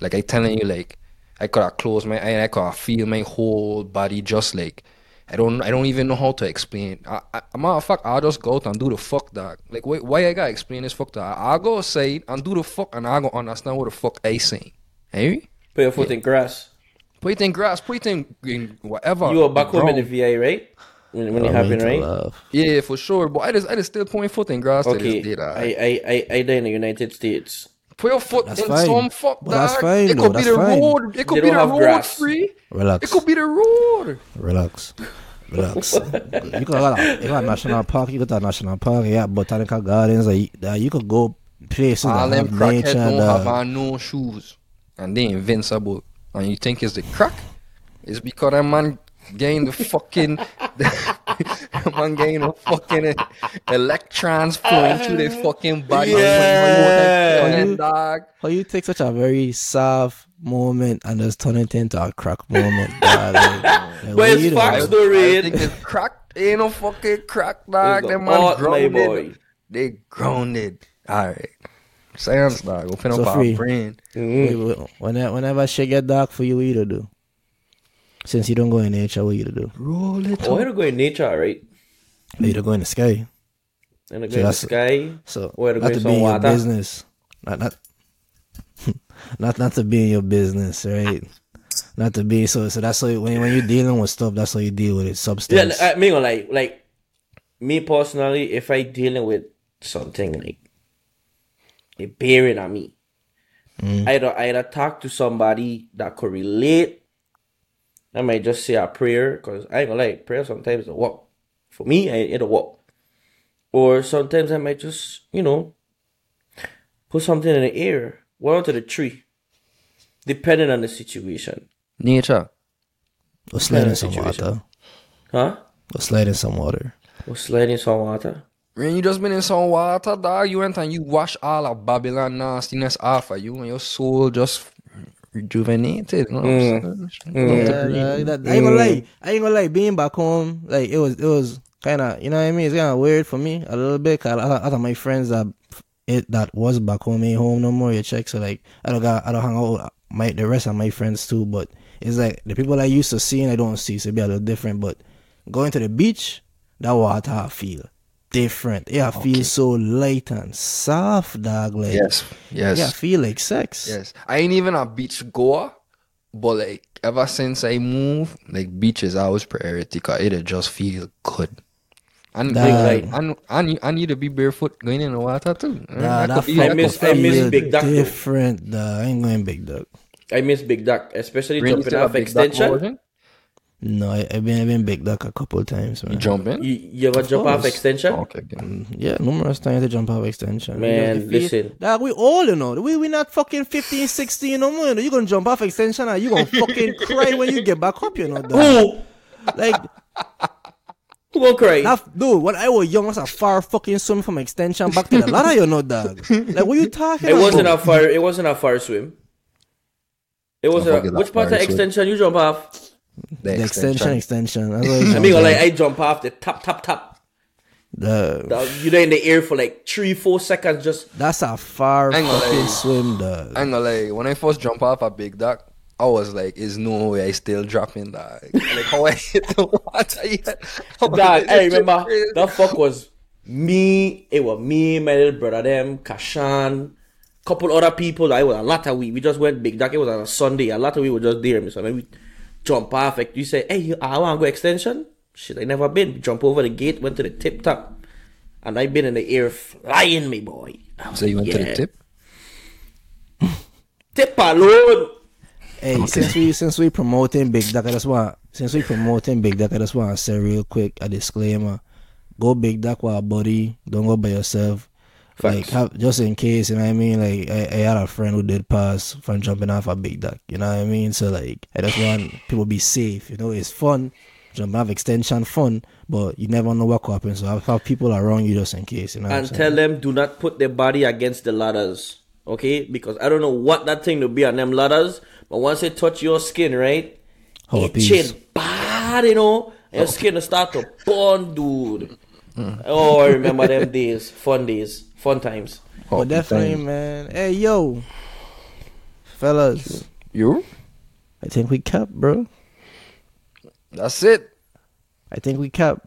like I telling you, like I could have closed my eye and I could have feel my whole body just like I don't I don't even know how to explain. I, I, a matter of fact, I'll just go out and do the fuck dog. Like why, why I gotta explain this fuck dog? I'll go outside and do the fuck and I'll go understand what the fuck I saying. Hey? Put your foot in grass. Put it in grass, put it in, in whatever. You were back home in the. VA, right? When, when it happened, right? love. Yeah, for sure. But I just I just still put my foot in grass to Okay, this day, dog. I, I, I, I there in the United States. Put your foot That's in fine. some fuck, But that's fine, It though. could be the fine. road. It could They be the road grass. free. Relax. It could be the road. Relax. Relax. you could go to you got a national park, you got to national park, yeah, botanical gardens, like, uh, you could go places All that them have crackheads nature. don't dog. have no shoes. And they invincible. And you think it's the crack? It's because that man getting the fucking that man getting the fucking electrons flowing through their uh, fucking body. Yeah. When you dog. How you take such a very soft moment and just turn it into a crack moment, dog? Like, like, But what it's you doing? facts, though, I Reed. it's crack. Ain't no fucking crack, dog. It's Them the man my grounded. boy. They grounded. All right. Science, dog. Open So up free. our brain. Wait, wait, Whenever, whenever shit get dark for you, what you to do? Since you don't go in nature, what you to do? Roll it Oh, I had to go in nature, right? You to go in the sky. And I go So in the sky. So oh, Where to not go to in be in some your water. business, not not not not to be in your business, right? Not to be so. So that's how you- when when you're dealing with stuff, that's how you deal with it. Substance. Yeah, Substance. I mean, like, like me personally, if I dealing with something like it bearing on me, mm. either either talk to somebody that could relate. I might just say a prayer because I ain't gonna like prayer sometimes it work. For me, I- it'll work. Or sometimes I might just, you know, put something in the air, one onto the tree, depending on the situation. Nature. or slide in some situation. water. Huh? Or slide in some water. Or slide in some water. When you just been in some water, dog, you went and you wash all of Babylon nastiness off of you and your soul just rejuvenated. You know what I'm mm. mm. saying? Yeah, yeah, that- I ain't gonna mm. lie. I ain't gonna lie. Being back home, like it was, it was kind of, you know what I mean. It's kind of weird for me a little bit. Cause a lot of my friends that it that was back home ain't home no more. You check, so like I don't got, I don't hang out with my the rest of my friends too. But it's like the people I used to see and I don't see, so it be a little different. But going to the beach, that water I feel different. Yeah, I feel so light and soft, dog. Like Yes, yes, yeah, I feel like sex. yes. I ain't even a beach goer, but like ever since I moved, like beaches are always priority because it just feel good. And Dog. like, and, and, you- and you to be barefoot going in the water too. Nah, That that feel- I miss- I miss Big Duck. Different, dog. I ain't going big duck. I miss Big Duck, especially Really jumping off big duck extension. Version? No, I, I've been I've been big duck a couple of times, man. You jump in? You, you ever oh, mm, jump off extension? Okay, again. Yeah, numerous times to jump off extension. Man, Because if you- listen. Dog, we all, you know. We we not fucking 15, 16 no more. You, know. you gonna jump off extension and you gonna fucking cry when you get back up, you know, dog. Who? Like, Who gonna cry? that, dude, when I was young, I was a far fucking swim from extension back to the ladder, you know, dog. Like, what you talking It about? wasn't a fire. It wasn't a fire swim. It was I a forget which part of fire swim. extension you jump off? The extension, extension. That's what I I mean, off. like I jump off the top, top, top. The- Dog, You there in the air for like three, four seconds. Just that's a far Hang on, fucking like- swim, dog. I ain't gonna lie, when I first jump off a big duck, I was like, "There's no way I still dropping that." Like how I hit the water yet. I was dog. I remember crazy. that fuck was me. It was me, my little brother, them, Kashan, couple other people. I was a lot of we. We just went big duck. It was on a Sunday. A lot of we were just there. So maybe jump off. Like you say, hey, you- I want to go extension. Shit, I never been. Jump over the gate, went to the tip top, and I been in the air flying, me boy. I So you went like, to the tip? Tip alone. Hey, since we since we promoting Big Duck, I just want since we promoting Big Duck, I just want to say real quick a disclaimer: go Big Duck with a buddy. Don't go by yourself. Like have, just in case, you know what I mean. Like I, I had a friend who did pass from jumping off a Big Duck. You know what I mean. So like I just want people be safe. You know, it's fun. Jumping off extension fun, but you never know what could happen. So have, have people around you just in case. You know. and tell them do not put their body against the ladders. Okay? Because I don't know what that thing will be on them ladders, but once it touch your skin, right? Oh, itching peace. bad, you know. Your oh. skin will start to burn, dude. Oh, I remember them days. Fun days. Fun times. Oh, But definitely, thanks. man. Hey, yo, fellas, You? I think we capped, bro. That's it. I think we capped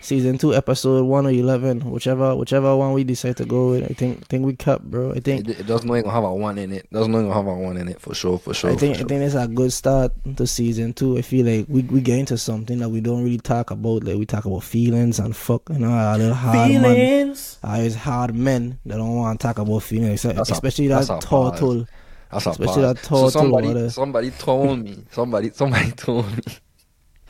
season two, episode one or eleven, whichever whichever one we decide to go with. I think think we capped, bro. I It, think it does not even have a one in it. Does not even have a one in it for sure, for sure. I think for I think it's a good start to season two. I feel like we we get into something that we don't really talk about. Like we talk about feelings and fuck, you know, a little hard man. Feelings. Uh, it's hard men that don't want to talk about feelings, That's a- especially that's that a turtle. That's a Especially pause. that So somebody, somebody told me, somebody, somebody told me,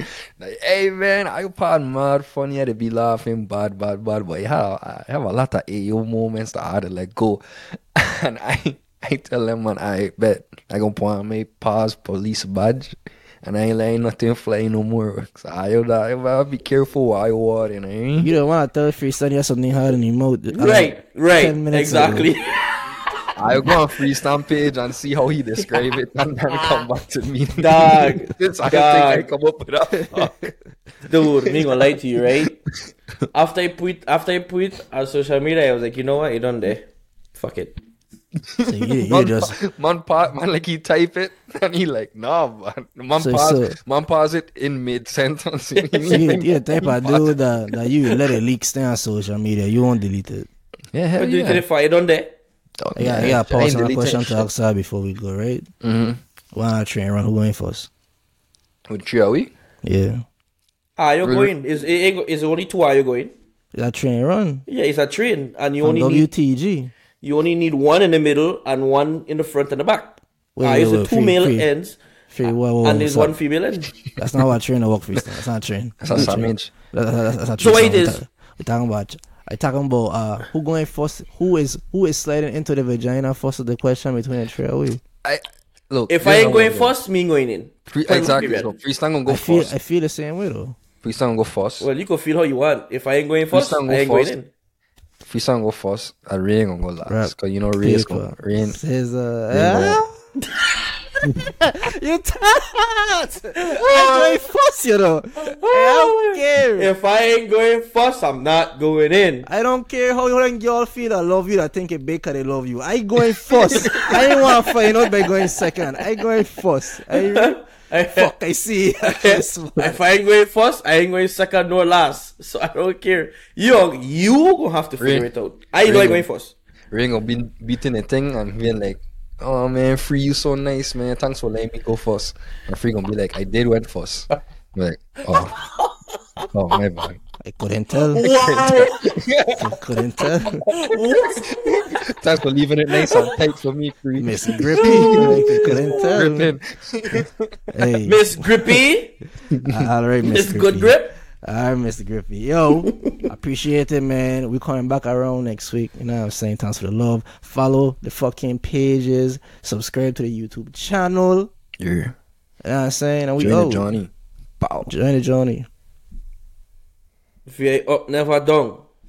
like, hey man, I part mad funny, to be laughing, bad, bad, bad, but I have, I have a lot of AO moments that I had to let go, and I, I tell them, man, I bet I gonna put on my pause police badge. And I ain't letting nothing fly no more. So I gotta be careful what I want, you know. You don't want to tell free son you have something hard in your mouth. uh, Right, right. 10 minutes ago. Exactly. I go on freestyle page and see how he describe it, and then come back to me. Dog, Since I dog. think I come up with that. Dude, me gonna lie to you, right? After I put after I put it on social media, I was like, you know what, it done there. Fuck it. So you, you man, just pa- man, pa- man, like he type it and he like, nah, man, man, So- pause, so- man, pause it in mid sentence. so you, you the type of dude that, that you let it leak stay on social media. You won't delete it. yeah, hell But you yeah. did it for it done there. I got, I yeah, got a I ain't personal deleting question to ask her before we go, right? Mhm. Why not train run? Who going first? With three are we? Yeah. Ah, you're Really? going. Is it ain't go- is only two are you going? Is that train run. Yeah, it's a train, and you On only need WTG. you only need one in the middle and one in the front and the back. Wait, ah, wait, it's the wait, two free- male free. ends, Free, whoa, whoa, whoa, and there's one female end. That's not what train to work freestyle. That's not a train. That's a sandwich. That- that- that's- that's a So train. what it We is? ta- We're talking about. I talking about uh who going first? Who is who is sliding into the vagina first? Is the question between the three of we. I look. If I ain't going first, me going in. Free, Point exactly. period. So freestyle gonna go I feel first. I feel the same way though. Freestyle gonna go first. Well, you can feel how you want. If I ain't going first, Freestyle go I ain't going first. in. Freestyle gonna go first. And Ray gonna go last. Right. Cause you know Ray's Paper. gonna Ray. Says Rain uh. you touch. I'm going first, you know. I don't oh. care. If I ain't going first, I'm not going in. I don't care how young girl feel I love you I think a baker they love you. I going first. I ain't want to find out by going second. I going first. I fuck. I see. if I ain't going first, I ain't going second nor last. So I don't care. You you gonna have to figure Ray- it out. I know I Ray- going first. Ray gonna be beating a thing and being like, "Oh man, free you so nice, man. Thanks for letting me go first. And free gonna be like, "I did went first. Like, "Oh, oh my bad." I couldn't tell. I couldn't tell. Thanks for leaving it nice and tight for me, free. Miss Grippy. I couldn't tell. Gripping. Hey, Miss Grippy, uh, all right, Miss Miss Good Grip. All right, Mr. Griffey. Yo, appreciate it, man. we coming back around next week. You know what I'm saying? Thanks for the love. Follow the fucking pages. Subscribe to the YouTube channel. Yeah. You know what I'm saying? And we Join out. the Johnny. Bow. Join the Johnny. If you ain't up, never down.